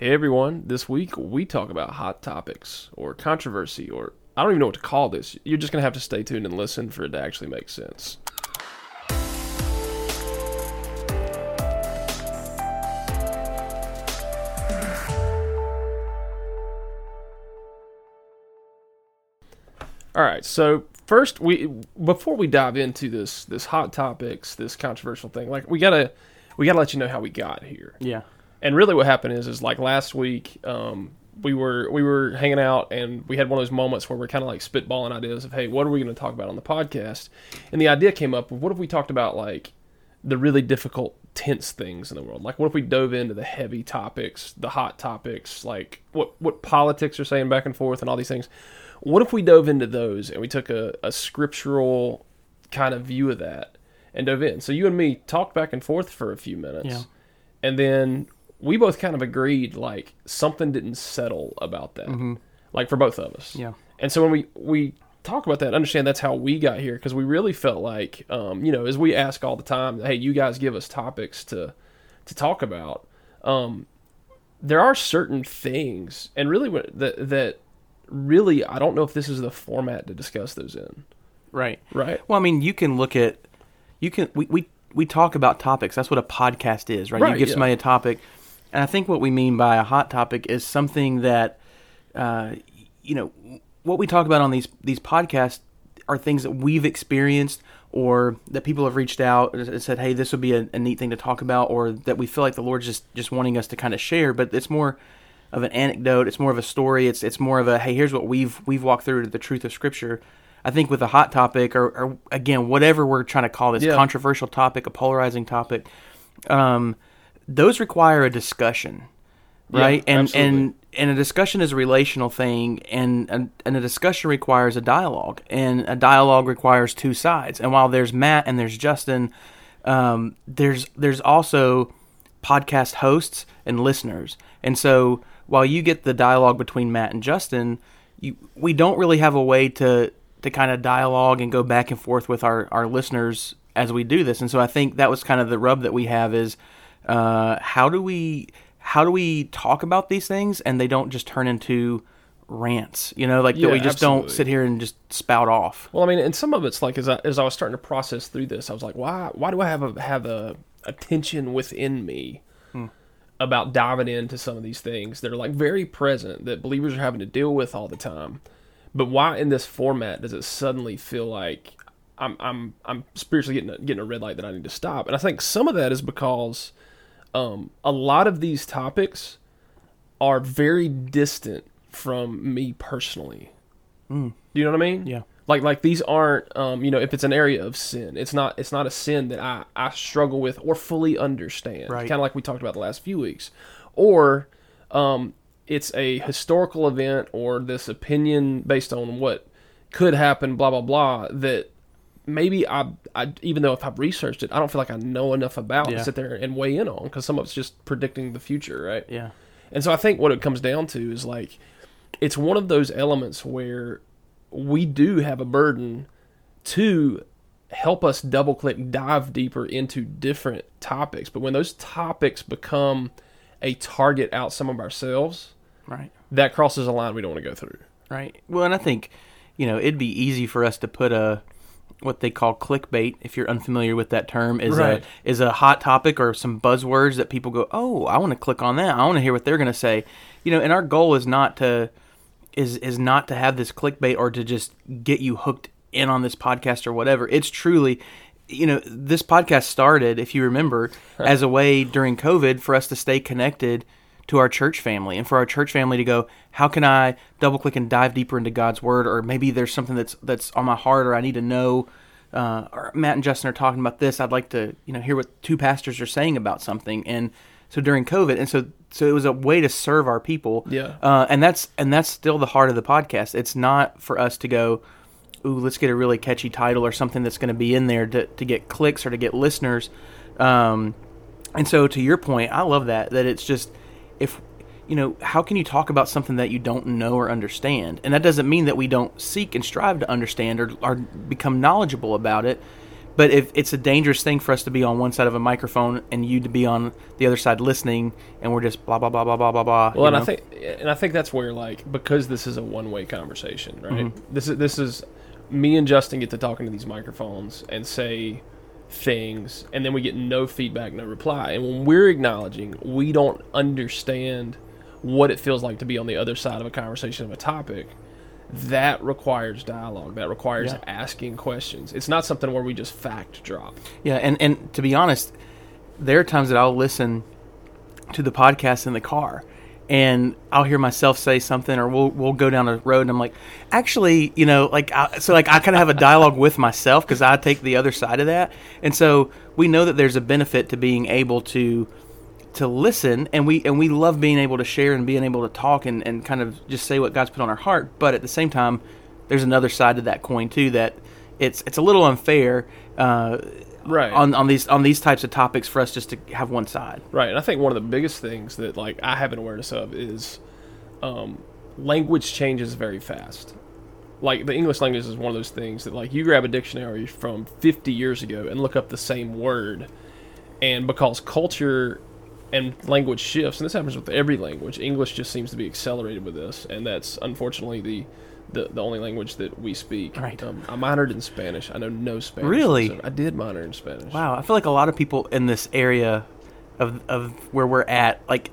Hey everyone, this week we talk about hot topics or controversy or I don't even know what to call this. You're just going to have to stay tuned and listen for it to actually make sense. All right, so first we before we dive into this this hot topics, this controversial thing, like we got to we got to let you know how we got here Yeah. And really what happened is is like last week um, we were we were hanging out and we had one of those moments where we're kind of like spitballing ideas of hey what are we going to talk about on the podcast? And the idea came up of what if we talked about like the really difficult tense things in the world? Like what if we dove into the heavy topics the hot topics like what what politics are saying back and forth and all these things? What if we dove into those and we took a, a scriptural kind of view of that and dove in? So you and me talked back and forth for a few minutes Yeah. and then we both kind of agreed like something didn't settle about that like for both of us Yeah. and so when we we talk about that understand that's how we got here because we really felt like um, you know as we ask all the time hey you guys give us topics to to talk about um, there are certain things and really that that really i don't know if this is the format to discuss those in Right. right Well, I mean, you can look at, you can we we, we talk about topics. That's what a podcast is, right? Right, you give yeah. somebody a topic, and I think what we mean by a hot topic is something that, uh, you know, what we talk about on these these podcasts are things that we've experienced or that people have reached out and said, "Hey, this would be a, a neat thing to talk about," or that we feel like the Lord's just just wanting us to kind of share. But it's more of an anecdote. It's more of a story. It's it's more of a hey, here's what we've we've walked through to the truth of Scripture. I think with a hot topic or, or again whatever we're trying to call this Yeah. controversial topic, a polarizing topic, um, those require a discussion, Yeah, right? and absolutely. and and a discussion is a relational thing, and, and and a discussion requires a dialogue, and a dialogue requires two sides. And while there's Matt and there's Justin, um, there's there's also podcast hosts and listeners, and so while you get the dialogue between Matt and Justin, you we don't really have a way to to kind of dialogue and go back and forth with our our listeners as we do this. And so I think that was kind of the rub that we have is uh, how do we how do we talk about these things and they don't just turn into rants you know like that we just don't sit here and just spout off Well, I mean, and some of it's like as I, as I was starting to process through this, I was like, why why do I have a have a, a tension within me about diving into some of these things that are like very present that believers are having to deal with all the time? But why in this format does it suddenly feel like I'm I'm I'm spiritually getting a, getting a red light that I need to stop? And I think some of that is because um, a lot of these topics are very distant from me personally. Do you know what I mean? Yeah. Like like these aren't um, you know if it's an area of sin, it's not it's not a sin that I I struggle with or fully understand. Right. Kind of like we talked about the last few weeks, or um, it's a historical event or this opinion based on what could happen. Blah blah blah. That maybe I, I even though if I've researched it, I don't feel like I know enough about Yeah. to sit there and weigh in on because some of it's just predicting the future, right? yeah And so I think what it comes down to is like it's one of those elements where we do have a burden to help us double click dive deeper into different topics. But when those topics become a target out some of ourselves, right that crosses a line we don't want to go through. right well and i think you know it'd be easy for us to put a what they call clickbait if you're unfamiliar with that term is Right. a is a hot topic or some buzzwords that people go oh i want to click on that. I want to hear what they're going to say. You know and our goal is not to is is not to have this clickbait or to just get you hooked in on this podcast or whatever. It's truly you know this podcast started if you remember as a way during covid for us to stay connected to our church family and for our church family to go how can i double click and dive deeper into god's word? Or maybe there's something that's that's on my heart or i need to know uh, or matt and justin are talking about this. I'd like to you know hear what two pastors are saying about something. And so during covid and so so it was a way to serve our people. Yeah. uh, and that's and that's still the heart of the podcast. It's not for us to go ooh, let's get a really catchy title or something that's going to be in there to, to get clicks or to get listeners. Um, and so, to your point, I love that, that it's just, if, you know, how can you talk about something that you don't know or understand? And that doesn't mean that we don't seek and strive to understand or, or become knowledgeable about it. But if it's a dangerous thing for us to be on one side of a microphone and you to be on the other side listening, and we're just blah blah blah blah blah blah blah. Well, and I think, and I think that's where like because this is a one way conversation, right? Mm-hmm. This is this is me and Justin get to talking to these microphones and say things, and then we get no feedback, no reply. And when we're acknowledging we don't understand what it feels like to be on the other side of a conversation of a topic, that requires dialogue. That requires Yeah. asking questions. It's not something where we just fact drop. Yeah, and and to be honest, there are times that I'll listen to the podcast in the car, and I'll hear myself say something, or we'll we'll go down a road, and I'm like, actually, you know, like I, so, like I kind of have a dialogue with myself because I take the other side of that, and so we know that there's a benefit to being able to to listen and we and we love being able to share and being able to talk and, and kind of just say what God's put on our heart. But at the same time there's another side to that coin too that it's it's a little unfair uh, Right. on on these on these types of topics for us just to have one side Right, and I think one of the biggest things that like I have an awareness of is um, language changes very fast. Like the English language is one of those things that like you grab a dictionary from 50 years ago and look up the same word, and because culture and language shifts, and this happens with every language, English just seems to be accelerated with this, and that's unfortunately the the, the only language that we speak. Right. Um, I minored in Spanish. I know no Spanish. Really? so I did minor in Spanish. wow I feel like a lot of people in this area of of where we're at like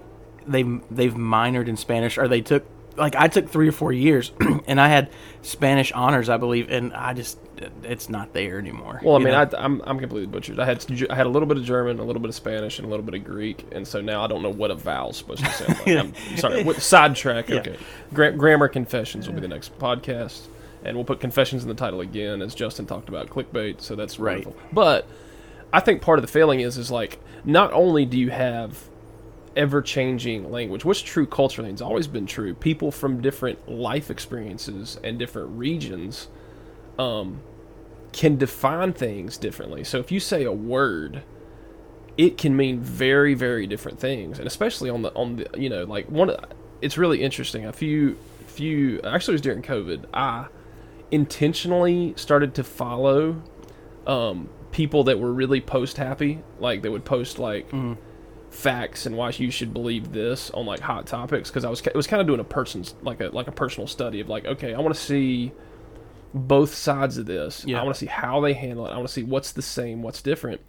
they they've minored in Spanish or they took like I took three or four years and I had Spanish honors I believe and I just it's not there anymore Well, I mean, know? I, I'm I'm completely butchered. I had I had a little bit of German, a little bit of Spanish, and a little bit of Greek, and so now I don't know what a vowel's supposed to sound like. I'm sorry. What, sidetrack. Yeah. Okay. Gra- grammar confessions will be the next podcast, and we'll put confessions in the title again, as Justin talked about clickbait. So that's Right. wonderful. But I think part of the failing is is like not only do you have ever changing language, What's true culturally has always been true. People from different life experiences and different regions um, can define things differently. So if you say a word, it can mean very, very different things, and especially on the on the you know like one. It's really interesting. A few few actually it was during COVID. I intentionally started to follow um, people that were really post happy, like they would post like facts and why you should believe this on like hot topics because I was it was kind of doing a person's like a like a personal study of like okay I want to see both sides of this. Yeah. I want to see how they handle it. I want to see what's the same, what's different.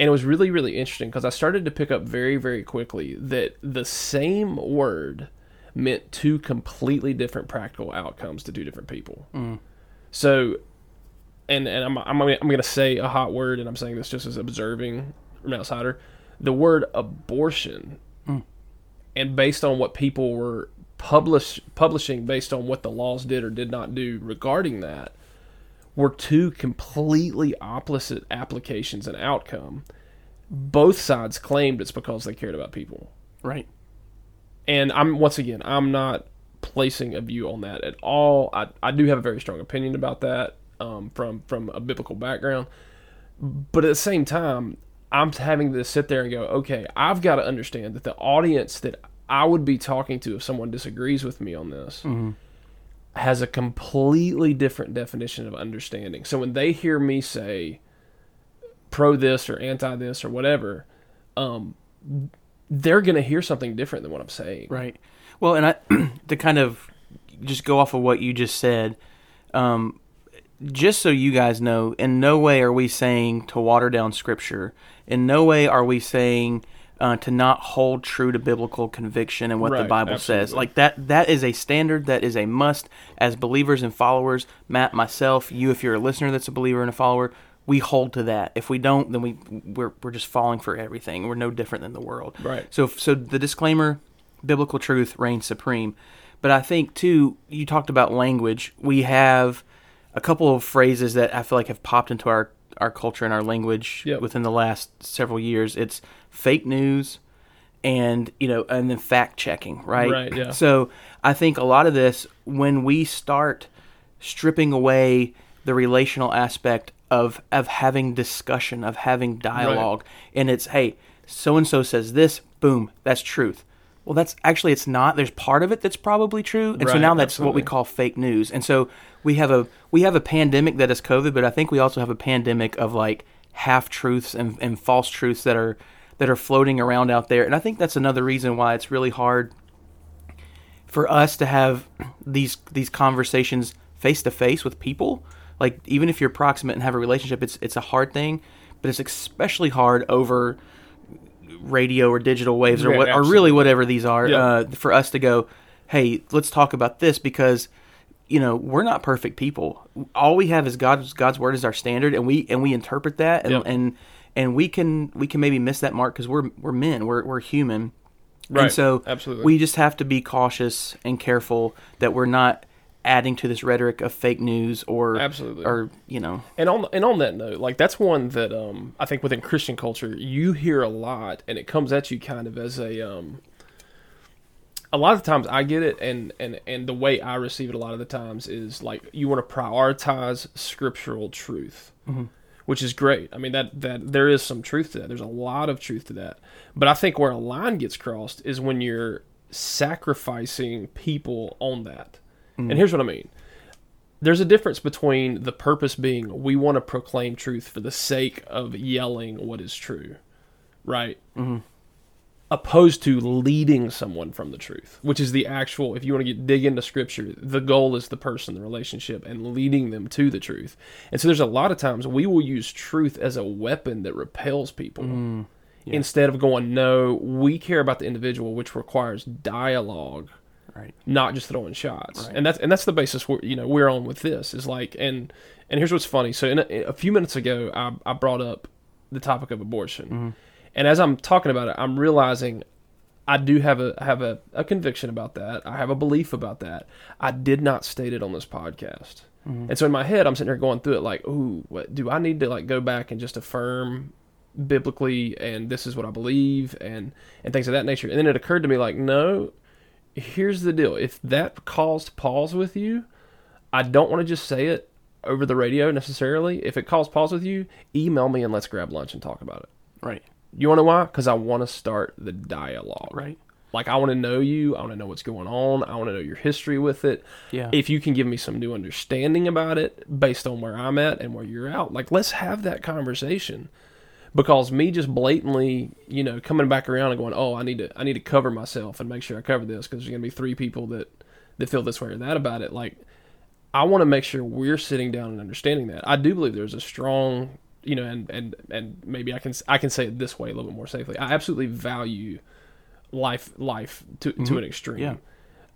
And it was really really interesting because I started to pick up very very quickly that the same word meant two completely different practical outcomes to two different people. Mm. So and and I'm I'm gonna- I'm going to say a hot word, and I'm saying this just as observing from an outsider. The word abortion, mm. and based on what people were publish publishing, based on what the laws did or did not do regarding that, were two completely opposite applications and outcome. Both sides claimed it's because they cared about people right and I'm once again I'm not placing a view on that at all. I, I do have a very strong opinion about that um, from from a biblical background, but at the same time I'm having to sit there and go, okay, I've got to understand that the audience that I would be talking to if someone disagrees with me on this has a completely different definition of understanding. So when they hear me say pro this or anti this or whatever, um, they're going to hear something different than what I'm saying. Right. Well, and I to kind of just go off of what you just said, um, just so you guys know, in no way are we saying to water down Scripture. In no way are we saying uh, to not hold true to biblical conviction and what the Right, Bible says. Like that. That is a standard. That is a must as believers and followers. Matt, myself, you, if you're a listener that's a believer and a follower. We hold to that. If we don't, then we we're, we're just falling for everything. We're no different than the world. Right. So, so the disclaimer: biblical truth reigns supreme. But I think too, you talked about language. We have a couple of phrases that I feel like have popped into our our culture and our language Yep. within the last several years. It's fake news, and you know, and then fact checking, right? Right, yeah. So I think a lot of this, when we start stripping away the relational aspect of of having discussion, of having dialogue, and it's hey, so and so says this, boom, that's truth. Well, that's actually it's not. There's part of it that's probably true, and so now that's what we call fake news. And so we have a we have a pandemic that is COVID, but I think we also have a pandemic of like half truths and, and false truths that are that are floating around out there. And I think that's another reason why it's really hard for us to have these these conversations face to face with people. Like even if you're proximate and have a relationship, it's it's a hard thing, but it's especially hard over radio or digital waves or Yeah, what or really whatever these are Yeah. uh, for us to go, hey, let's talk about this because you know we're not perfect people. All we have is God's God's word is our standard, and we and we interpret that and Yep. and and we can we can maybe miss that mark because we're we're men, we're we're human. Right. And so Absolutely. we just have to be cautious and careful that we're not adding to this rhetoric of fake news or Absolutely. or you know And on and on that note, like that's one that um, I think within Christian culture you hear a lot, and it comes at you kind of as a um, a lot of times I get it, and and and the way I receive it a lot of the times is like you want to prioritize scriptural truth, which is great. I mean that that there is some truth to that. There's a lot of truth to that, but I think where a line gets crossed is when you're sacrificing people on that. And here's what I mean there's a difference between the purpose being we want to proclaim truth for the sake of yelling what is true, right? Mm-hmm. Opposed to leading someone from the truth, which is the actual. If you want to get dig into scripture, the goal is the person, the relationship, and leading them to the truth. And so there's a lot of times we will use truth as a weapon that repels people. Instead of going, no, we care about the individual, which requires dialogue right not just throwing shots. And that's and that's the basis we're you know we're on with this is like and and here's what's funny. So in a, a few minutes ago, I, I brought up the topic of abortion, mm-hmm. and as I'm talking about it, I'm realizing I do have a have a, a conviction about that. I have a belief about that. I did not state it on this podcast. Mm-hmm. And so in my head, I'm sitting there going through it like, ooh, what, do I need to like go back and just affirm biblically and this is what I believe and and things of that nature. And then it occurred to me like, no, here's the deal. If that caused pause with you, I don't want to just say it over the radio necessarily. If it caused pause with you, email me and let's grab lunch and talk about it. right You want to know why? Because I want to start the dialogue. right Like I want to know you. I want to know what's going on. I want to know your history with it. Yeah. If you can give me some new understanding about it based on where I'm at and where you're out, like let's have that conversation. Because me just blatantly, you know, coming back around and going, oh, I need to, I need to cover myself and make sure I cover this because there's gonna be three people that that feel this way or that about it. Like, I want to make sure we're sitting down and understanding that. I do believe there's a strong, you know, and and and maybe I can I can say it this way a little bit more safely. I absolutely value life life to to mm-hmm. an extreme. Yeah.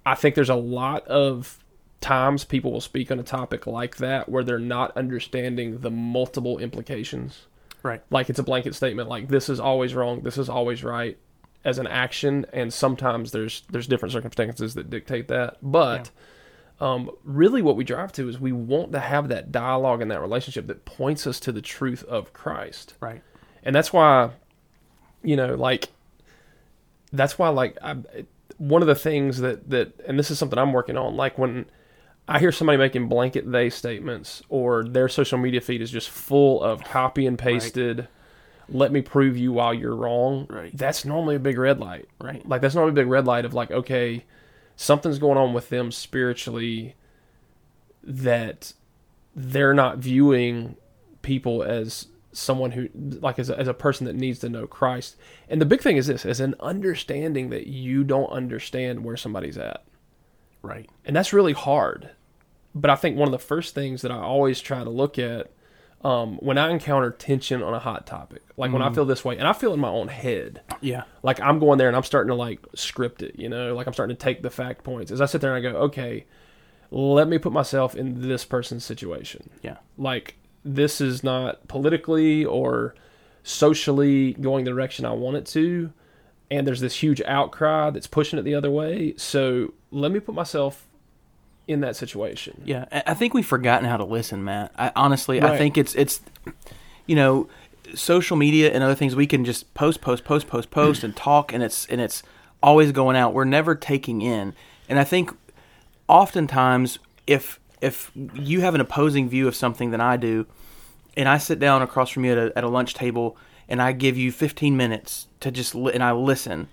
I think there's a lot of times people will speak on a topic like that where they're not understanding the multiple implications. Right. Like it's a blanket statement like this is always wrong, this is always right as an action and sometimes there's there's different circumstances that dictate that. But um, really what we drive to is we want to have that dialogue and that relationship that points us to the truth of Christ. Right. And that's why you know like that's why like I, one of the things that that and this is something i'm working on like when i hear somebody making blanket they statements or their social media feed is just full of copy and pasted let me prove you while you're wrong Right. that's normally a big red light Right. like that's normally a big red light of like okay something's going on with them spiritually that they're not viewing people as someone who like as a, as a person that needs to know Christ. And the big thing is this: is an understanding that you don't understand where somebody's at, right and that's really hard. But I think one of the first things that I always try to look at um, when I encounter tension on a hot topic, like when I feel this way, and I feel in my own head, yeah like I'm going there and I'm starting to like script it, you know, like I'm starting to take the fact points. As I sit there and I go, okay, let me put myself in this person's situation. yeah Like this is not politically or socially going the direction I want it to, and there's this huge outcry that's pushing it the other way. So let me put myself in that situation. Yeah, I think we've forgotten how to listen, Matt. I, honestly, I think it's it's, you know, social media and other things. We can just post, post, post, post, post, and talk, and it's and it's always going out. We're never taking in, and I think oftentimes if if you have an opposing view of something than I do, and I sit down across from you at a, at a lunch table and I give you 15 minutes to just li- and I listen,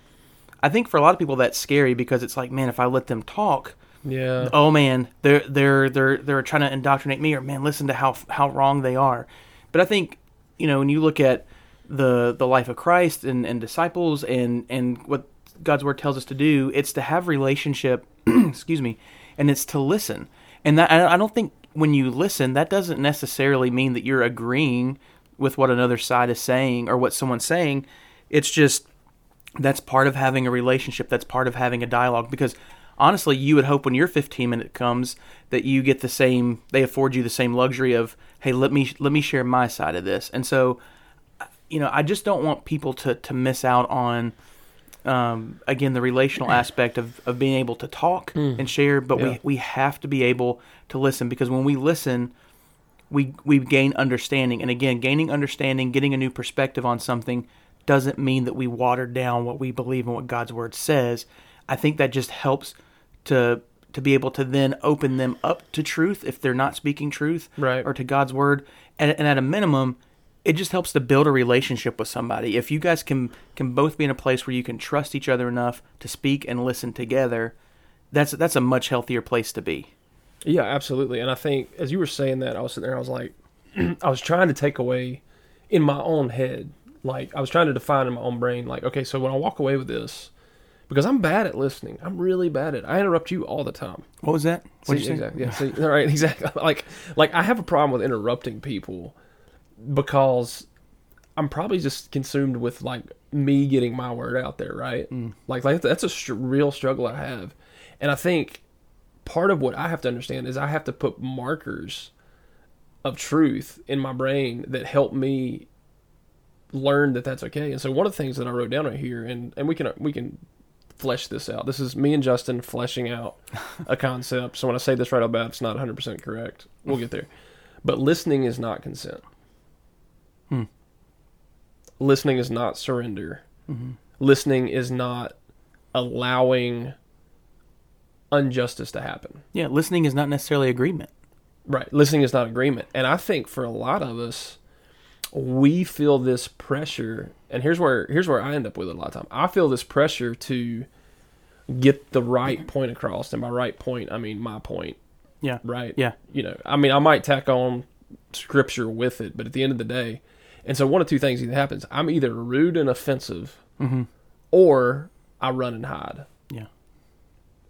I think for a lot of people that's scary because it's like, man, if I let them talk, Yeah. oh man, they're they're they're they're trying to indoctrinate me, or man, listen to how how wrong they are. But I think you know when you look at the the life of Christ and, and disciples and and what God's word tells us to do, it's to have relationship. excuse me, and it's to listen. And that I I don't think when you listen, that doesn't necessarily mean that you're agreeing with what another side is saying or what someone's saying. It's just that's part of having a relationship that's part of having a dialogue because honestly you would hope when your 15 minute comes that you get the same they afford you the same luxury of hey let me let me share my side of this. And so you know i just don't want people to to miss out on um, again the relational aspect of, of being able to talk and share but Yeah. we we have to be able to listen because when we listen we we gain understanding. And again gaining understanding getting a new perspective on something doesn't mean that we water down what we believe and what God's word says i think that just helps to to be able to then open them up to truth if they're not speaking truth Right. or to God's word and, and at a minimum it just helps to build a relationship with somebody if you guys can can both be in a place where you can trust each other enough to speak and listen together that's that's a much healthier place to be Yeah, absolutely. And I think as you were saying that, I was sitting there, I was like, I was trying to take away in my own head, like I was trying to define in my own brain, like, okay, so when I walk away with this, because I'm bad at listening, I'm really bad at. I interrupt you all the time. what was that what See, exactly. Yeah. See, all right. Exactly. Like, like I have a problem with interrupting people because I'm probably just consumed with like me getting my word out there, right? Mm. Like, like that's a str- real struggle I have, and I think part of what I have to understand is I have to put markers of truth in my brain that help me learn that that's okay. And so one of the things that I wrote down right here, and and we can we can flesh this out. This is me and Justin fleshing out a concept. So when I say this right out bad, it's not 100% correct. We'll get there. But listening is not consent. Hmm. Listening is not surrender. Listening is not allowing injustice to happen. Yeah, listening is not necessarily agreement. Right. Listening is not agreement. And I think for a lot of us, we feel this pressure and here's where here's where I end up with it a lot of time. I feel this pressure to get the right point across. And by right point I mean my point. Yeah. Right? Yeah. You know, I mean I might tack on scripture with it, but at the end of the day and so one of two things either happens. I'm either rude and offensive Mm-hmm. or I run and hide Yeah.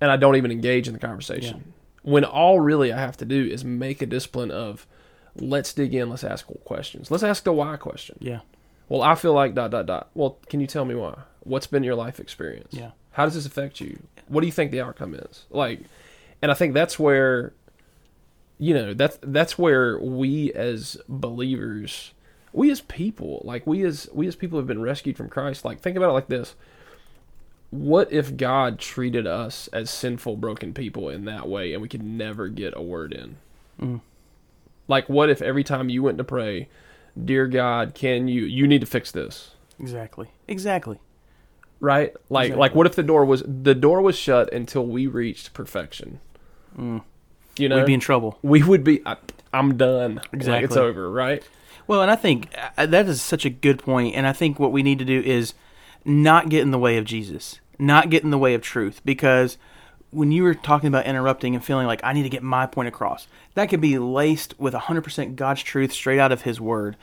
and I don't even engage in the conversation. When all really I have to do is make a discipline of let's dig in, let's ask questions. Let's ask the why question. Yeah. Well, I feel like dot dot dot. Well, can you tell me why? What's been your life experience? Yeah. How does this affect you? What do you think the outcome is? Like and I think that's where you know, that's that's where we as believers we as people, like we as we as people have been rescued from Christ, like think about it like this what if God treated us as sinful, broken people in that way and we could never get a word in? Mm. Like, what if every time you went to pray, Dear God, can you, you need to fix this? Exactly. Exactly. Right? Like, Exactly. like what if the door was, the door was shut until we reached perfection? Mm. You know, We'd be in trouble. we would be, I, I'm done. Like, it's over, right? Well, and I think uh, that is such a good point, and I think what we need to do is not get in the way of Jesus, not get in the way of truth, because when you were talking about interrupting and feeling like I need to get my point across, that could be laced with 100% God's truth straight out of His Word.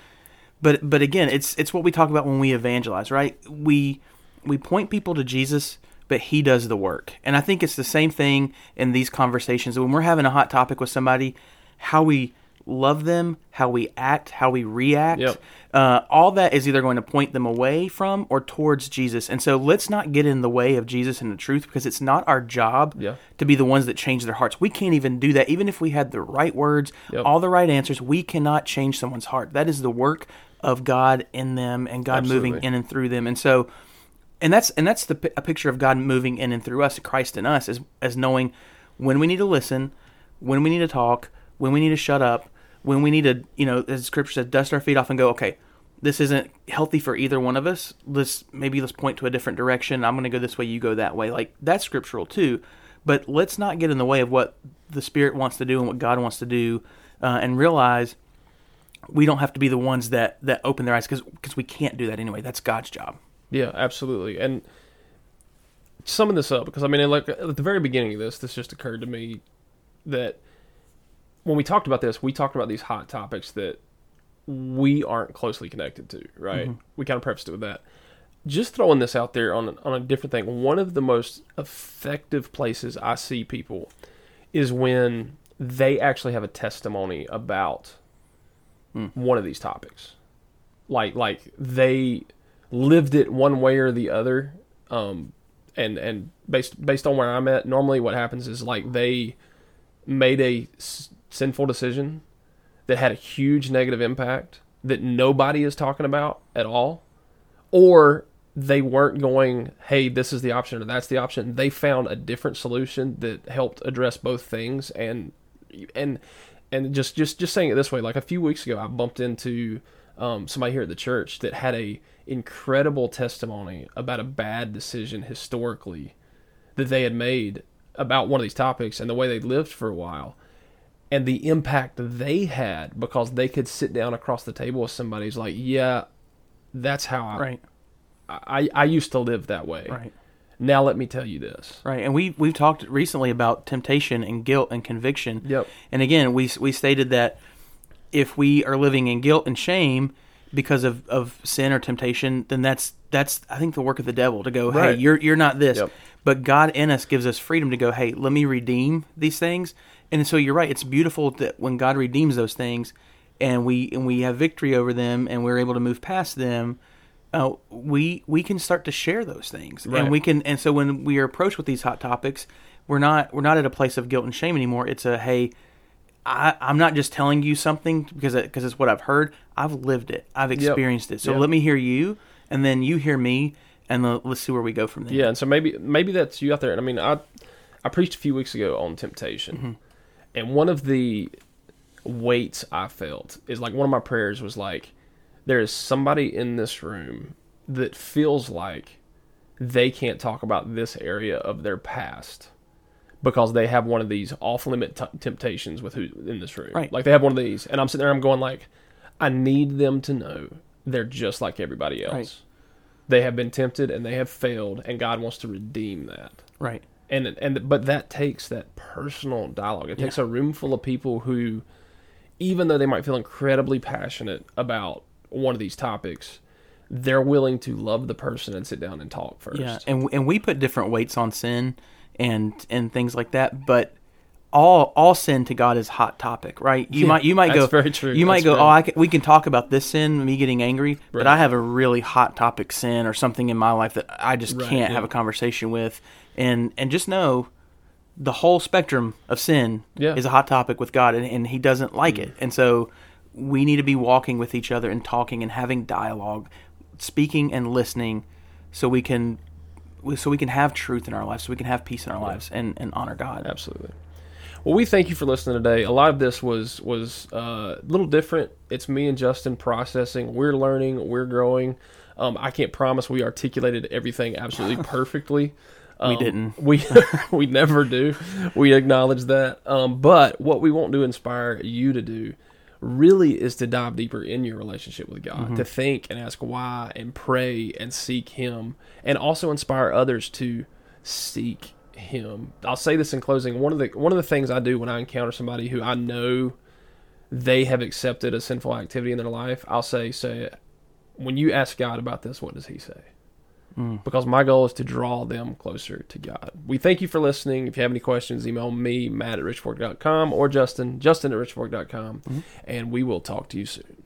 But but again, it's it's what we talk about when we evangelize, right? We we point people to Jesus, but He does the work, and I think it's the same thing in these conversations. When we're having a hot topic with somebody, how we love them, how we act, how we react, Yep. uh, all that is either going to point them away from or towards Jesus. And so let's not get in the way of Jesus and the truth because it's not our job Yeah. to be the ones that change their hearts. We can't even do that. Even if we had the right words, Yep. all the right answers, we cannot change someone's heart. That is the work of God in them and God moving in and through them. And so, and that's and that's the a picture of God moving in and through us, Christ in us, as as knowing when we need to listen, when we need to talk, when we need to shut up, when we need to, you know, as Scripture says, dust our feet off and go, okay, this isn't healthy for either one of us. Let's maybe let's point to a different direction. I'm going to go this way, you go that way. Like that's scriptural too, but let's not get in the way of what the Spirit wants to do and what God wants to do, uh, and realize we don't have to be the ones that that open their eyes because because we can't do that anyway. That's God's job. Yeah, absolutely. And summing this up because I mean, like at the very beginning of this, this just occurred to me that when we talked about this, we talked about these hot topics that we aren't closely connected to, right? We kind of prefaced it with that. Just throwing this out there on on a different thing. One of the most effective places I see people is when they actually have a testimony about one of these topics. Like like they lived it one way or the other. Um, and and based based on where I'm at, normally what happens is like they made a sinful decision that had a huge negative impact that nobody is talking about at all, or they weren't going, hey, this is the option or that's the option. They found a different solution that helped address both things and and and just just just saying it this way, like a few weeks ago, I bumped into um, somebody here at the church that had a incredible testimony about a bad decision historically that they had made about one of these topics and the way they lived for a while and the impact they had because they could sit down across the table with somebody who's like, yeah, that's how I, Right. I, I used to live that way. Right. Now let me tell you this. Right, and we we've talked recently about temptation and guilt and conviction. Yep. And again, we we stated that if we are living in guilt and shame because of, of sin or temptation, then that's that's I think the work of the devil to go, hey, Right. you're you're not this. Yep. But God in us gives us freedom to go, hey, let me redeem these things. And so you're right, it's beautiful that when God redeems those things and we and we have victory over them and we're able to move past them, uh, we we can start to share those things, Right. and we can. And so when we are approached with these hot topics, we're not we're not at a place of guilt and shame anymore. It's a hey, I, I'm not just telling you something because because it's what I've heard. I've lived it. I've experienced it. So Yep. let me hear you, and then you hear me, and then let's see where we go from there. Yeah, and so maybe maybe that's you out there. And I mean, I I preached a few weeks ago on temptation, and one of the weights I felt is like one of my prayers was like, there is somebody in this room that feels like they can't talk about this area of their past because they have one of these off limit t- temptations with who in this room. Right. Like they have one of these, and I'm sitting there, I'm going like, I need them to know they're just like everybody else. Right. They have been tempted and they have failed, and God wants to redeem that. Right. And and but that takes that personal dialogue. It takes a room full of people who, even though they might feel incredibly passionate about one of these topics, they're willing to love the person and sit down and talk first. Yeah, and and we put different weights on sin and and things like that, but all all sin to God is hot topic, right? You Yeah, might you might that's go very true. You might That's go, very- oh, I can, we can talk about this sin, me getting angry, but I have a really hot topic sin or something in my life that I just Right, can't yeah. have a conversation with, and and just know the whole spectrum of sin Yeah. Mm. is a hot topic with God, and, and He doesn't like it, and so we need to be walking with each other and talking and having dialogue, speaking and listening, so we can so we can have truth in our lives, so we can have peace in our lives and, and honor God. Absolutely. Well, we thank you for listening today. A lot of this was was uh, a little different. It's me and Justin processing. We're learning. We're growing. Um, I can't promise we articulated everything absolutely perfectly. Um, didn't. We we never do. We acknowledge that. Um, but what we want to inspire you to do really is to dive deeper in your relationship with God, to think and ask why and pray and seek Him, and also inspire others to seek Him. I'll say this in closing. One of the one of the things I do when I encounter somebody who I know they have accepted a sinful activity in their life, I'll say, say, when you ask God about this, what does He say? Mm. because my goal is to draw them closer to God. We thank you for listening. If you have any questions, email me, matt at richfork.com, or Justin, justin at richfork.com, mm-hmm. and we will talk to you soon.